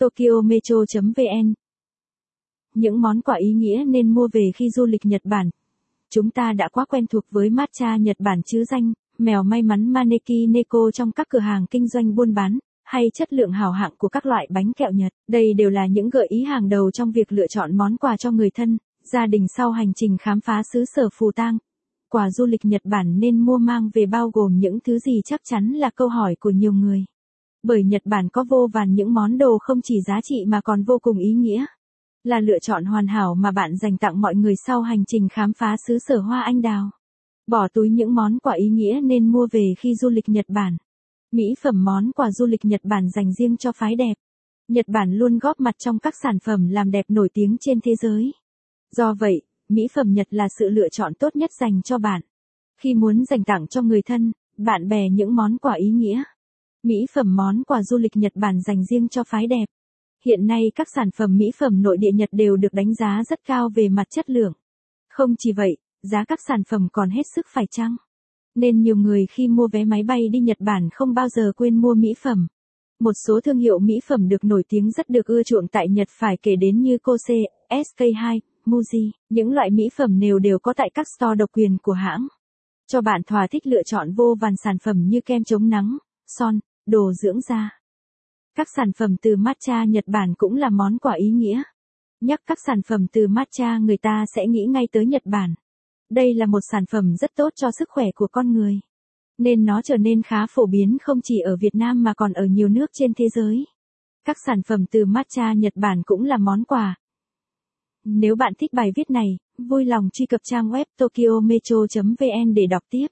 Tokyo Metro.vn Những món quà ý nghĩa nên mua về khi du lịch Nhật Bản. Chúng ta đã quá quen thuộc với matcha Nhật Bản chứ danh, mèo may mắn Maneki Neko trong các cửa hàng kinh doanh buôn bán, hay chất lượng hào hạng của các loại bánh kẹo Nhật. Đây đều là những gợi ý hàng đầu trong việc lựa chọn món quà cho người thân, gia đình sau hành trình khám phá xứ sở phù tang. Quà du lịch Nhật Bản nên mua mang về bao gồm những thứ gì chắc chắn là câu hỏi của nhiều người. Bởi Nhật Bản có vô vàn những món đồ không chỉ giá trị mà còn vô cùng ý nghĩa. Là lựa chọn hoàn hảo mà bạn dành tặng mọi người sau hành trình khám phá xứ sở hoa anh đào. Bỏ túi những món quà ý nghĩa nên mua về khi du lịch Nhật Bản. Mỹ phẩm món quà du lịch Nhật Bản dành riêng cho phái đẹp. Nhật Bản luôn góp mặt trong các sản phẩm làm đẹp nổi tiếng trên thế giới. Do vậy, mỹ phẩm Nhật là sự lựa chọn tốt nhất dành cho bạn. Khi muốn dành tặng cho người thân, bạn bè những món quà ý nghĩa. Mỹ phẩm món quà du lịch Nhật Bản dành riêng cho phái đẹp. Hiện nay các sản phẩm mỹ phẩm nội địa Nhật đều được đánh giá rất cao về mặt chất lượng. Không chỉ vậy, giá các sản phẩm còn hết sức phải chăng. Nên nhiều người khi mua vé máy bay đi Nhật Bản không bao giờ quên mua mỹ phẩm. Một số thương hiệu mỹ phẩm được nổi tiếng rất được ưa chuộng tại Nhật phải kể đến như Kose, SK2, Muji, những loại mỹ phẩm đều đều có tại các store độc quyền của hãng. Cho bạn thỏa thích lựa chọn vô vàn sản phẩm như kem chống nắng, son, đồ dưỡng da. Các sản phẩm từ matcha Nhật Bản cũng là món quà ý nghĩa. Nhắc các sản phẩm từ matcha người ta sẽ nghĩ ngay tới Nhật Bản. Đây là một sản phẩm rất tốt cho sức khỏe của con người. Nên nó trở nên khá phổ biến không chỉ ở Việt Nam mà còn ở nhiều nước trên thế giới. Các sản phẩm từ matcha Nhật Bản cũng là món quà. Nếu bạn thích bài viết này, vui lòng truy cập trang web tokyometro.vn để đọc tiếp.